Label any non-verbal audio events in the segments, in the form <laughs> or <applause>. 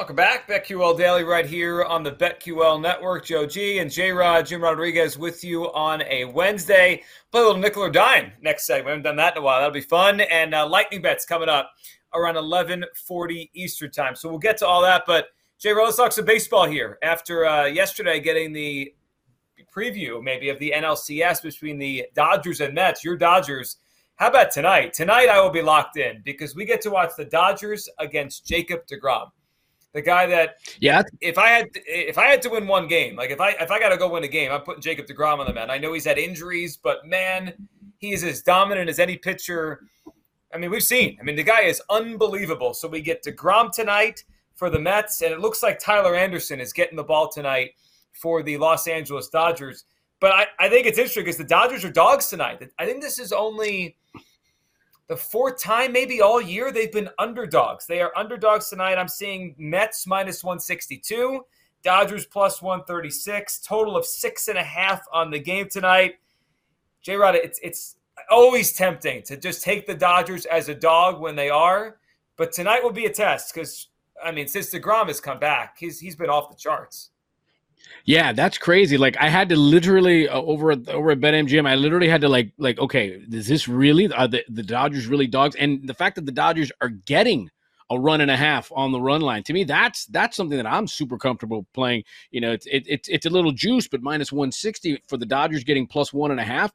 Welcome back. BetQL Daily right here on the BetQL Network. Joe G and J Rod, Jim Rodriguez with you on a Wednesday. Play a little nickel or dime next segment. We haven't done that in a while. That'll be fun. And uh, lightning bets coming up around 11:40 Eastern time. So we'll get to all that. But J Rod, let's talk some baseball here. After uh, yesterday getting the preview maybe of the NLCS between the Dodgers and Mets, your Dodgers. How about tonight? Tonight I will be locked in because we get to watch the Dodgers against Jacob DeGrom the guy that yeah if i had if i had to win one game like if i if i got to go win a game i'm putting jacob DeGrom on the man i know he's had injuries but man he is as dominant as any pitcher. I mean we've seen. I mean the guy is unbelievable. So we get DeGrom tonight for the mets and it looks like tyler anderson is getting the ball tonight for the los angeles dodgers. But i, I think it's interesting because the dodgers are dogs tonight. I think this is only the fourth time maybe all year they've been underdogs. They are underdogs tonight. I'm seeing Mets minus 162, Dodgers plus 136, total of six and a half on the game tonight. J Rod, it's it's always tempting to just take the Dodgers as a dog when they are, but tonight will be a test because I mean, since DeGrom has come back, he's he's been off the charts. Yeah, that's crazy. Like I had to literally uh, over at over at BetMGM, I literally had to like like okay, is this really are the the Dodgers really dogs? And the fact that the Dodgers are getting a run and a half on the run line to me that's that's something that I'm super comfortable playing. You know, it's it, it's it's a little juice, but minus 160 for the Dodgers getting plus one and a half.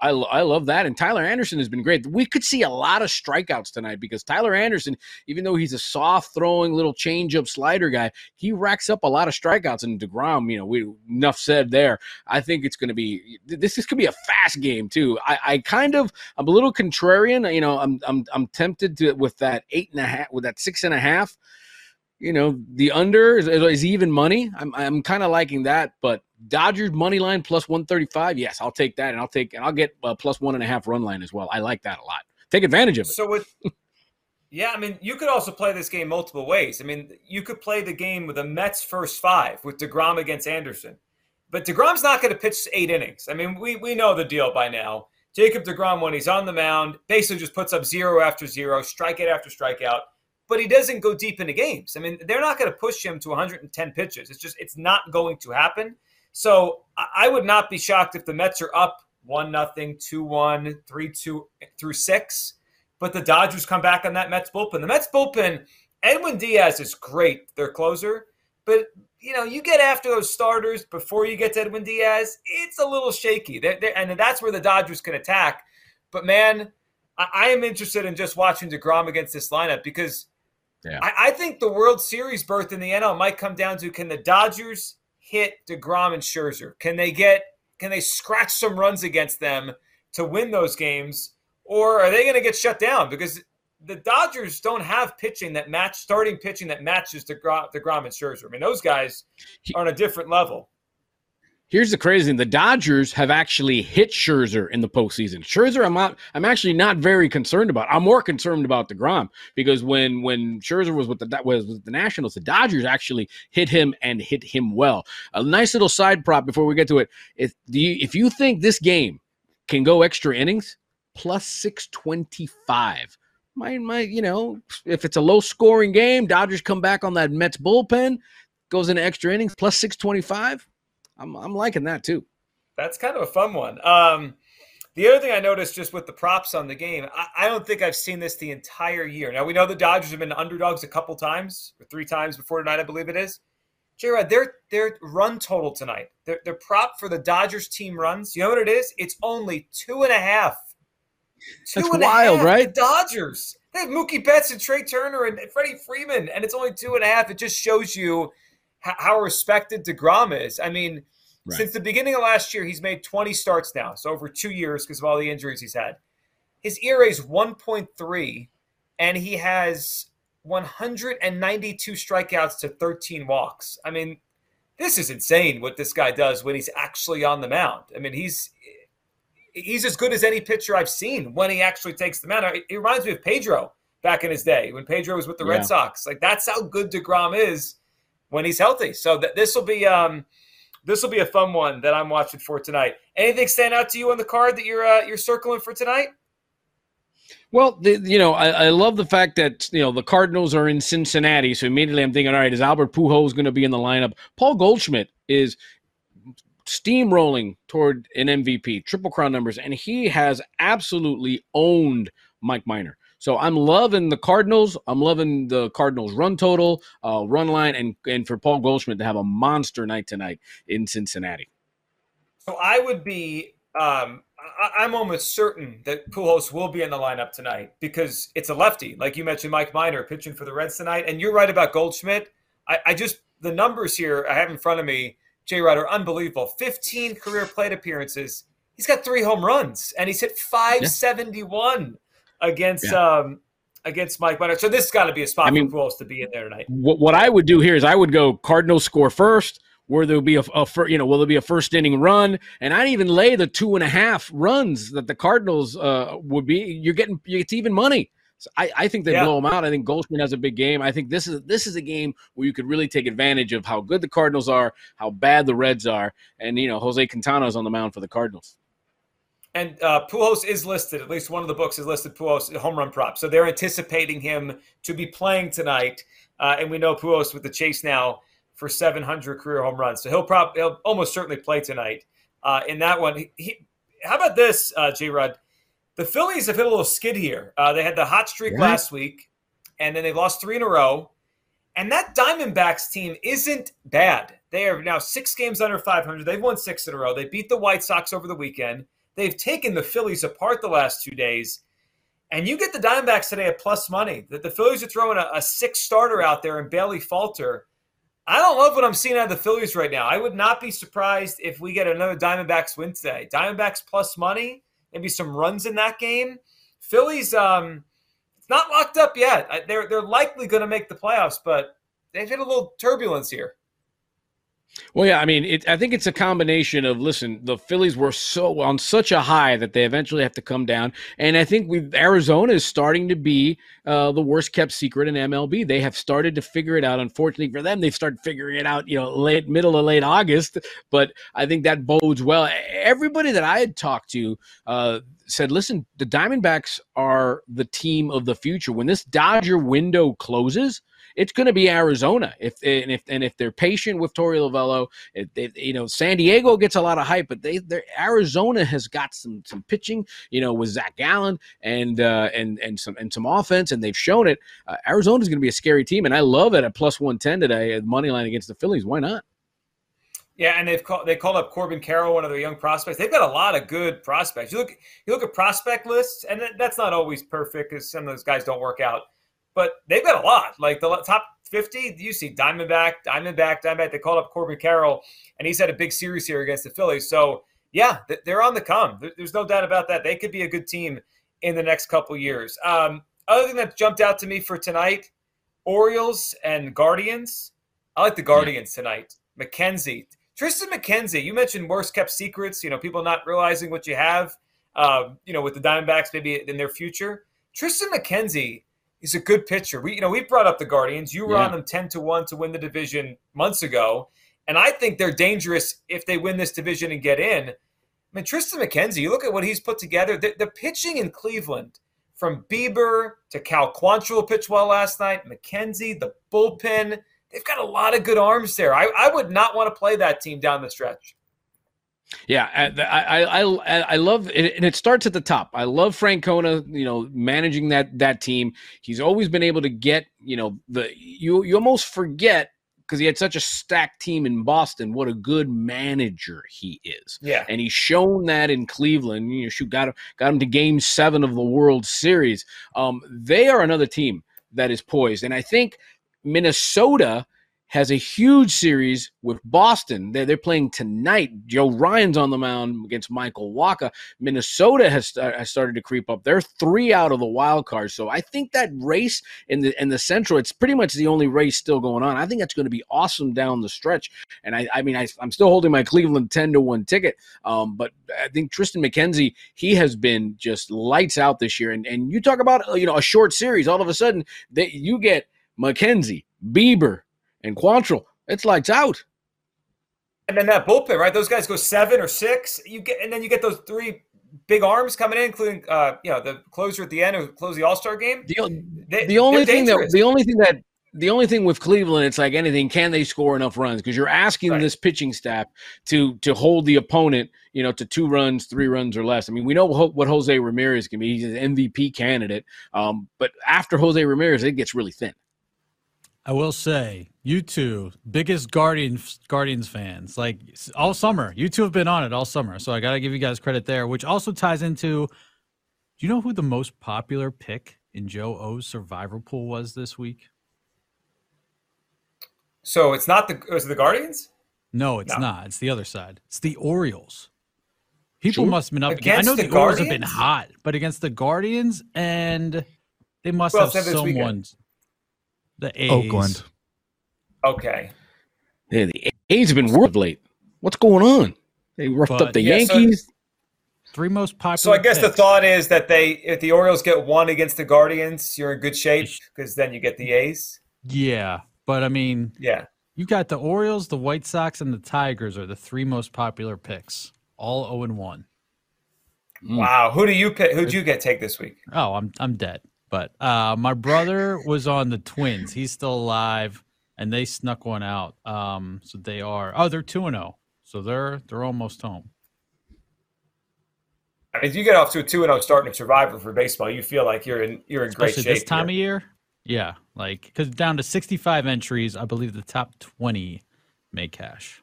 I, I love that. And Tyler Anderson has been great. We could see a lot of strikeouts tonight because Tyler Anderson, even though he's a soft throwing little changeup slider guy, he racks up a lot of strikeouts. And DeGrom, you know, we enough said there. I think it's going to be this is going to be a fast game too. I, I kind of I'm a little contrarian. You know, I'm I'm I'm tempted to with that eight and a half with that six and a half you know, the under is, is even money. I'm I'm kind of liking that, but Dodgers money line plus 135. Yes, I'll take that, and I'll take and I'll get a plus one and a half run line as well. I like that a lot. Take advantage of it. So with <laughs> yeah, I mean, you could also play this game multiple ways. I mean, you could play the game with the Mets first five with Degrom against Anderson, but Degrom's not going to pitch eight innings. I mean, we we know the deal by now. Jacob Degrom, when he's on the mound, basically just puts up zero after zero, strikeout after strikeout but he doesn't go deep into games. I mean, they're not going to push him to 110 pitches. It's just it's not going to happen. So I would not be shocked if the Mets are up one nothing, two one, three two through six, but the Dodgers come back on that Mets bullpen. The Mets bullpen, Edwin Diaz is great, their closer, but you know you get after those starters before you get to Edwin Diaz, it's a little shaky. They're, they're, and that's where the Dodgers can attack. But man, I, I am interested in just watching Degrom against this lineup because yeah. I, I, think the World Series berth in the NL might come down to can the Dodgers hit DeGrom and Scherzer? Can they get can they scratch some runs against them to win those games? Or are they going to get shut down? Because the Dodgers don't have pitching that match starting pitching that matches DeGrom, DeGrom and Scherzer. I mean, those guys are on a different level. Here's the crazy thing: the Dodgers have actually hit Scherzer in the postseason. Scherzer, I'm not. I'm actually not very concerned about. I'm more concerned about Degrom because when when Scherzer was with the that was with the Nationals, the Dodgers actually hit him and hit him well. A nice little side prop before we get to it. If you if you think this game can go extra innings, plus six twenty five. My my, you know, if it's a low scoring game, Dodgers come back on that Mets bullpen, goes into extra innings, plus six twenty five I'm I'm liking that too. That's kind of a fun one. Um, the other thing I noticed just with the props on the game, I, I, don't think I've seen this the entire year. Now we know the Dodgers have been underdogs a couple times, or three times before tonight, I believe it is. J-Rod, their their run total tonight, their, their prop for the Dodgers team runs, you know what it is? It's only two and a half. Two That's and a wild, half, right? The Dodgers. They have Mookie Betts and Trea Turner and Freddie Freeman, and it's only two and a half. It just shows you how, respected DeGrom is. I mean, Right. since the beginning of last year, he's made 20 starts now, so over two years because of all the injuries he's had. His ERA is 1.3, and he has 192 strikeouts to 13 walks. I mean, this is insane what this guy does when he's actually on the mound. I mean, he's he's as good as any pitcher I've seen when he actually takes the mound. It, it reminds me of Pedro back in his day when Pedro was with the Yeah. Red Sox. Like that's how good Degrom is when he's healthy. So th- this will be um this will be a fun one that I'm watching for tonight. Anything stand out to you on the card that you're uh, you're circling for tonight? Well, the, you know, I, I love the fact that you know the Cardinals are in Cincinnati, so immediately I'm thinking, all right, is Albert Pujols going to be in the lineup? Paul Goldschmidt is steamrolling toward an MVP, triple crown numbers, and he has absolutely owned Mike Minor. So I'm loving the Cardinals. I'm loving the Cardinals run total, uh, run line, and and for Paul Goldschmidt to have a monster night tonight in Cincinnati. So I would be. Um, I, I'm almost certain that Pujols will be in the lineup tonight because it's a lefty, like you mentioned, Mike Minor pitching for the Reds tonight, and you're right about Goldschmidt. I, I just the numbers here I have in front of me, J. Rod, are unbelievable. 15 career plate appearances. He's got three home runs, and he's hit 571 against um, against Mike Minor. So this has got to be a spot I mean- for Pujols to be in there tonight. what, what I would do here is I would go Cardinals score first, where there'll be a, a fir- you know will there be a first inning run, and I'd even lay the two and a half runs that the Cardinals uh, would be. You're getting it's even money. So I, I think they Yeah. blow them out. I think Goldschmidt has a big game. I think this is this is a game where you could really take advantage of how good the Cardinals are, how bad the Reds are, and you know Jose Quintana is on the mound for the Cardinals. And uh, Pujols is listed. At least one of the books is listed Pujols home run prop. So they're anticipating him to be playing tonight. Uh, and we know Pujols with the chase now for 700 career home runs. So he'll probably he'll almost certainly play tonight uh, in that one. He, he, how about this, uh, J. Rod? The Phillies have hit a little skid here. Uh, they had the hot streak Yeah. last week, and then they lost three in a row. And that Diamondbacks team isn't bad. They are now six games under 500. They've won six in a row. They beat the White Sox over the weekend. They've taken the Phillies apart the last two days. And you get the Diamondbacks today at plus money. That the Phillies are throwing a, a six starter out there and Bailey Falter. I don't love what I'm seeing out of the Phillies right now. I would not be surprised if we get another Diamondbacks win today. Diamondbacks plus money, maybe some runs in that game. Phillies, um, it's not locked up yet. They're they're likely going to make the playoffs, but they've hit a little turbulence here. Well, yeah, I mean, it, I think it's a combination of listen, the Phillies were so on such a high that they eventually have to come down, and I think we Arizona is starting to be uh, the worst kept secret in MLB. They have started to figure it out. Unfortunately for them, they've started figuring it out, you know, late middle of late August. But I think that bodes well. Everybody that I had talked to uh, said, listen, the Diamondbacks are the team of the future. When this Dodger window closes it's going to be Arizona if and if and if they're patient with Torey Lovullo, if you know San Diego gets a lot of hype, but they Arizona has got some some pitching, you know, with Zach Gallen and uh, and and some and some offense, and they've shown it. Uh, is going to be a scary team, and I love it at plus one ten today at money line against the Phillies. Why not? Yeah, and they've called they called up Corbin Carroll, one of their young prospects. They've got a lot of good prospects. You look you look at prospect lists, and that's not always perfect because some of those guys don't work out. But they've got a lot. Like the top fifty, you see Diamondback, Diamondback, Diamondback. They called up Corbin Carroll, and he's had a big series here against the Phillies. So yeah, they're on the come. There's no doubt about that. They could be a good team in the next couple years. Um, other thing that jumped out to me for tonight, Orioles and Guardians. I like the Guardians tonight. McKenzie. Triston McKenzie, you mentioned worst kept secrets, you know, people not realizing what you have, uh, you know, with the Diamondbacks maybe in their future. Triston McKenzie is a good pitcher. We, you know, we brought up the Guardians. You were Yeah. on them 10 to 1 to win the division months ago. And I think they're dangerous if they win this division and get in. I mean, Triston McKenzie, you look at what he's put together. The, the pitching in Cleveland, from Bieber to Cal Quantrill pitched well last night, McKenzie, the bullpen, they've got a lot of good arms there. I, I would not want to play that team down the stretch. Yeah, I I I, I love it, and it starts at the top. I love Francona, you know, managing that that team. He's always been able to get, you know, the you you almost forget because he had such a stacked team in Boston, what a good manager he is. Yeah. And he's shown that in Cleveland. You know, shoot, got him, got him to game seven of the World Series. Um, they are another team that is poised. And I think Minnesota has a huge series with Boston. They're, they're playing tonight. Joe Ryan's on the mound against Michael Wacha. Minnesota has, uh, has started to creep up. They're three out of the wild card. So I think that race in the in the Central, it's pretty much the only race still going on. I think that's going to be awesome down the stretch. And I, I mean, I, am still holding my Cleveland 10 to 1 ticket. Um, but I think Triston McKenzie, he has been just lights out this year. And, and you talk about, you know, a short series, all of a sudden that you get McKenzie, Bieber, and Quantrill, it's lights out. And then that bullpen, right? Those guys go seven or six. You get, and then you get those three big arms coming in, including uh, you know the closer at the end who close the All Star game. The, they, the only thing dangerous. that the only thing that the only thing with Cleveland, it's like anything. Can they score enough runs? Because you're asking right. this pitching staff to to hold the opponent, you know, to two runs, three runs or less. I mean, we know what Jose Ramirez can be. He's an MVP candidate. Um, but after Jose Ramirez, it gets really thin. I will say, you two, biggest Guardians Guardians fans, like all summer. You two have been on it all summer, so I got to give you guys credit there. Which also ties into, do you know who the most popular pick in Joe O's survivor pool was this week? So it's not the was the Guardians? No, it's no. not. It's the other side. It's the Orioles. People sure. must have been up against. I know the, the Orioles have been hot, but against the Guardians, and they must have someone. The A's. Oakland. Okay. Yeah, the A's have been world late. What's going on? They roughed but, up the yeah, Yankees. So, three most popular. So I guess picks. the thought is that they, if the Orioles get one against the Guardians, you're in good shape because then you get the A's. Yeah, but I mean, yeah, you got the Orioles, the White Sox, and the Tigers are the three most popular picks. All zero oh and one. Mm. Wow, who do you pick? Who'd you get take this week? Oh, I'm I'm dead. But uh, my brother was on the Twins. He's still alive, and they snuck one out. Um, so they are. Oh, they're two and zero. Oh. So they're they're almost home. I mean, if you get off to a two and zero oh start in Survivor for baseball, you feel like you're in you're in Especially great shape. This time here. of year, yeah, like because down to sixty five entries, I believe the top twenty make cash.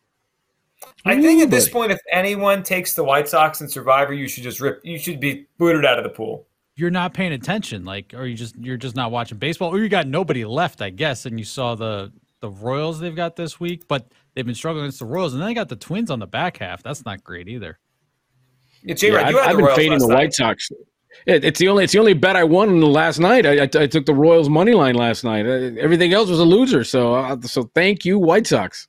I think at this point, if anyone takes the White Sox and Survivor, you should just rip. You should be booted out of the pool you're not paying attention, like, or you just you're just not watching baseball, or you got nobody left, I guess, and you saw the the Royals they've got this week, but they've been struggling against the Royals, and then they got the Twins on the back half. That's not great either. Yeah, J- yeah, I've, I've been fading the White Sox. It, it's the only it's the only bet I won last night. I, I, I took the Royals money line last night. Uh, everything else was a loser. So uh, so thank you, White Sox.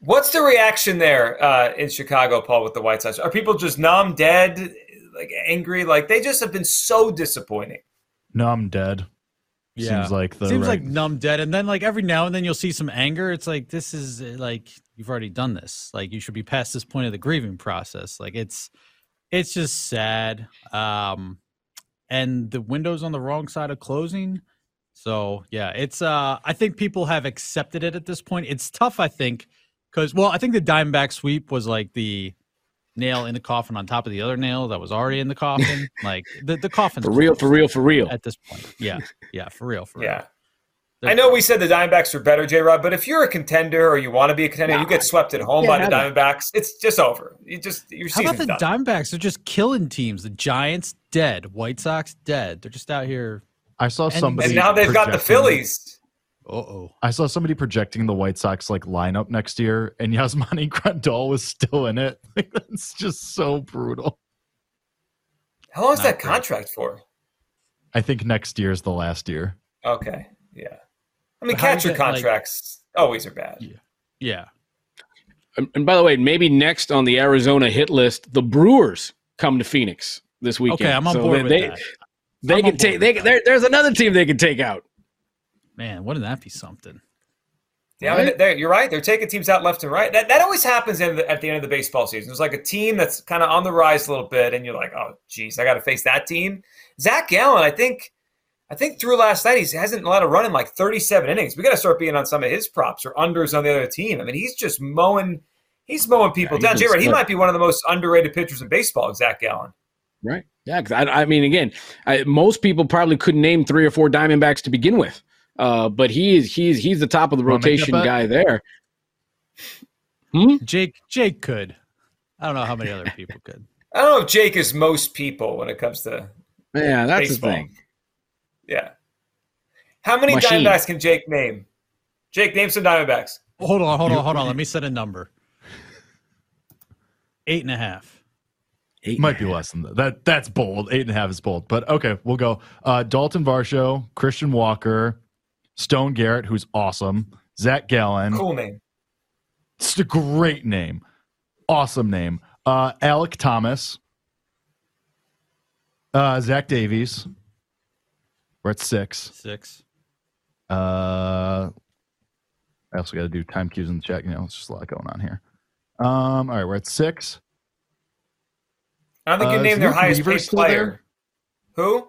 What's the reaction there uh, in Chicago, Paul, with the White Sox? Are people just numb, dead? Like angry. Like they just have been so disappointing. Numb dead. Yeah. Seems like the seems right... like numb dead, and then like every now and then you'll see some anger. It's like this is like you've already done this. Like you should be past this point of the grieving process. Like it's it's just sad. Um, and the window's on the wrong side of closing. So yeah, it's uh I think people have accepted it at this point. It's tough, I think, because well, I think the Diamondback sweep was like the nail in the coffin on top of the other nail that was already in the coffin. <laughs> like the the coffin for real, for real, for real. At this point, yeah, yeah, for real, for yeah. real. I know we said the Diamondbacks are better, J. Rod, but if you're a contender or you want to be a contender, nah, you get swept at home by the Diamondbacks. It's just over. You just your How about the done. Diamondbacks? They're just killing teams. The Giants dead, White Sox dead. They're just out here. I saw somebody, and now they've got the Phillies. Oh. I saw somebody projecting the White Sox like lineup next year, and <laughs> Yasmani Grandal was still in it. <laughs> Like that's just so brutal. How long is Not that great. contract for? I think next year is the last year. Okay. Yeah. I mean, catcher contracts like, always are bad. Yeah. Yeah. And, and by the way, maybe next on the Arizona hit list, the Brewers come to Phoenix this weekend. Okay, I'm on so board they, with they, that. They I'm can take. They, there's another team they can take out. Man, wouldn't that be something? Yeah, right? I mean, you're right. They're taking teams out left and right. That that always happens the, at the end of the baseball season. It's like a team that's kind of on the rise a little bit, and you're like, oh, geez, I got to face that team. Zach Gallen, I think, I think through last night he hasn't allowed a run in like 37 innings. We got to start being on some of his props or unders on the other team. I mean, he's just mowing, he's mowing people yeah, down. Jay. He might be one of the most underrated pitchers in baseball, Zach Gallen. Right. Yeah. Because I, I mean, again, I, most people probably couldn't name three or four Diamondbacks to begin with. Uh, but he is he's he's the top of the Wanna make that rotation guy there. Hmm? Jake Jake could. I don't know how many other people could. <laughs> I don't know if Jake is most people when it comes to Yeah, that's baseball. the thing. Yeah. How many Machine. Diamondbacks can Jake name? Jake, name some Diamondbacks. Hold on, hold on, hold on. Let me set a number. Eight and a half. Eight Might be less than that. that. That's bold. Eight and a half is bold. But okay, we'll go. Uh, Dalton Varsho, Christian Walker, Stone Garrett, who's awesome. Zach Gallen. Cool name. It's a great name. Awesome name. Uh, Alek Thomas. Uh, Zach Davies. We're at six. Six. Uh, I also got to do time cues in the chat. You know, it's just a lot going on here. Um, all right, we're at six. I don't think you Uh, named their highest Weaver paid still player. Who?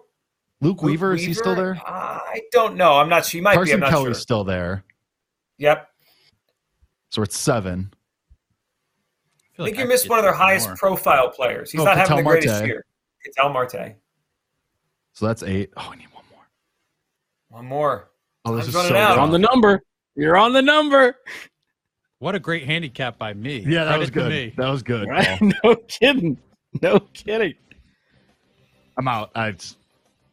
Luke, Luke Weaver, is he still there? Uh, I don't know. I'm not sure. He might be. Carson I'm not Kelly's sure. still there. Yep. So we're at seven. feel I think like you missed one of their get highest more. profile players. He's Oh, not having the Ketel greatest Marte. year. Ketel Marte. So that's eight. Oh, I need one more. One more. Oh, this Time's is so out. On the number. You're on the number. What a great handicap by me. Yeah, that Credit was good. me. That was good. Right? <laughs> No kidding. No kidding. I'm out. I just, Did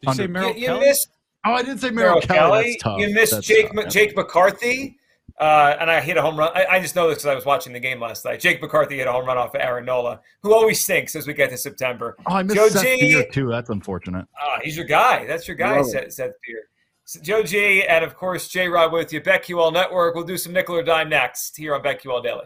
you say Merrill You, you Kelly? missed oh, I didn't say Merrill Merrill Kelly. Kelly. That's tough. You missed That's Jake tough. Jake McCarthy. Uh, and I hit a home run. I, I just know this because I was watching the game last night. Jake McCarthy hit a home run off of Aaron Nola, who always stinks as we get to September. Oh, I missed Joe Seth G. Beer too. That's unfortunate. Ah, he's your guy. That's your guy, Love it. Seth, Seth Beer. So Joe G. And of course, J Rod with you. BetQL Network. We'll do some nickel or dime next here on BetQL Daily.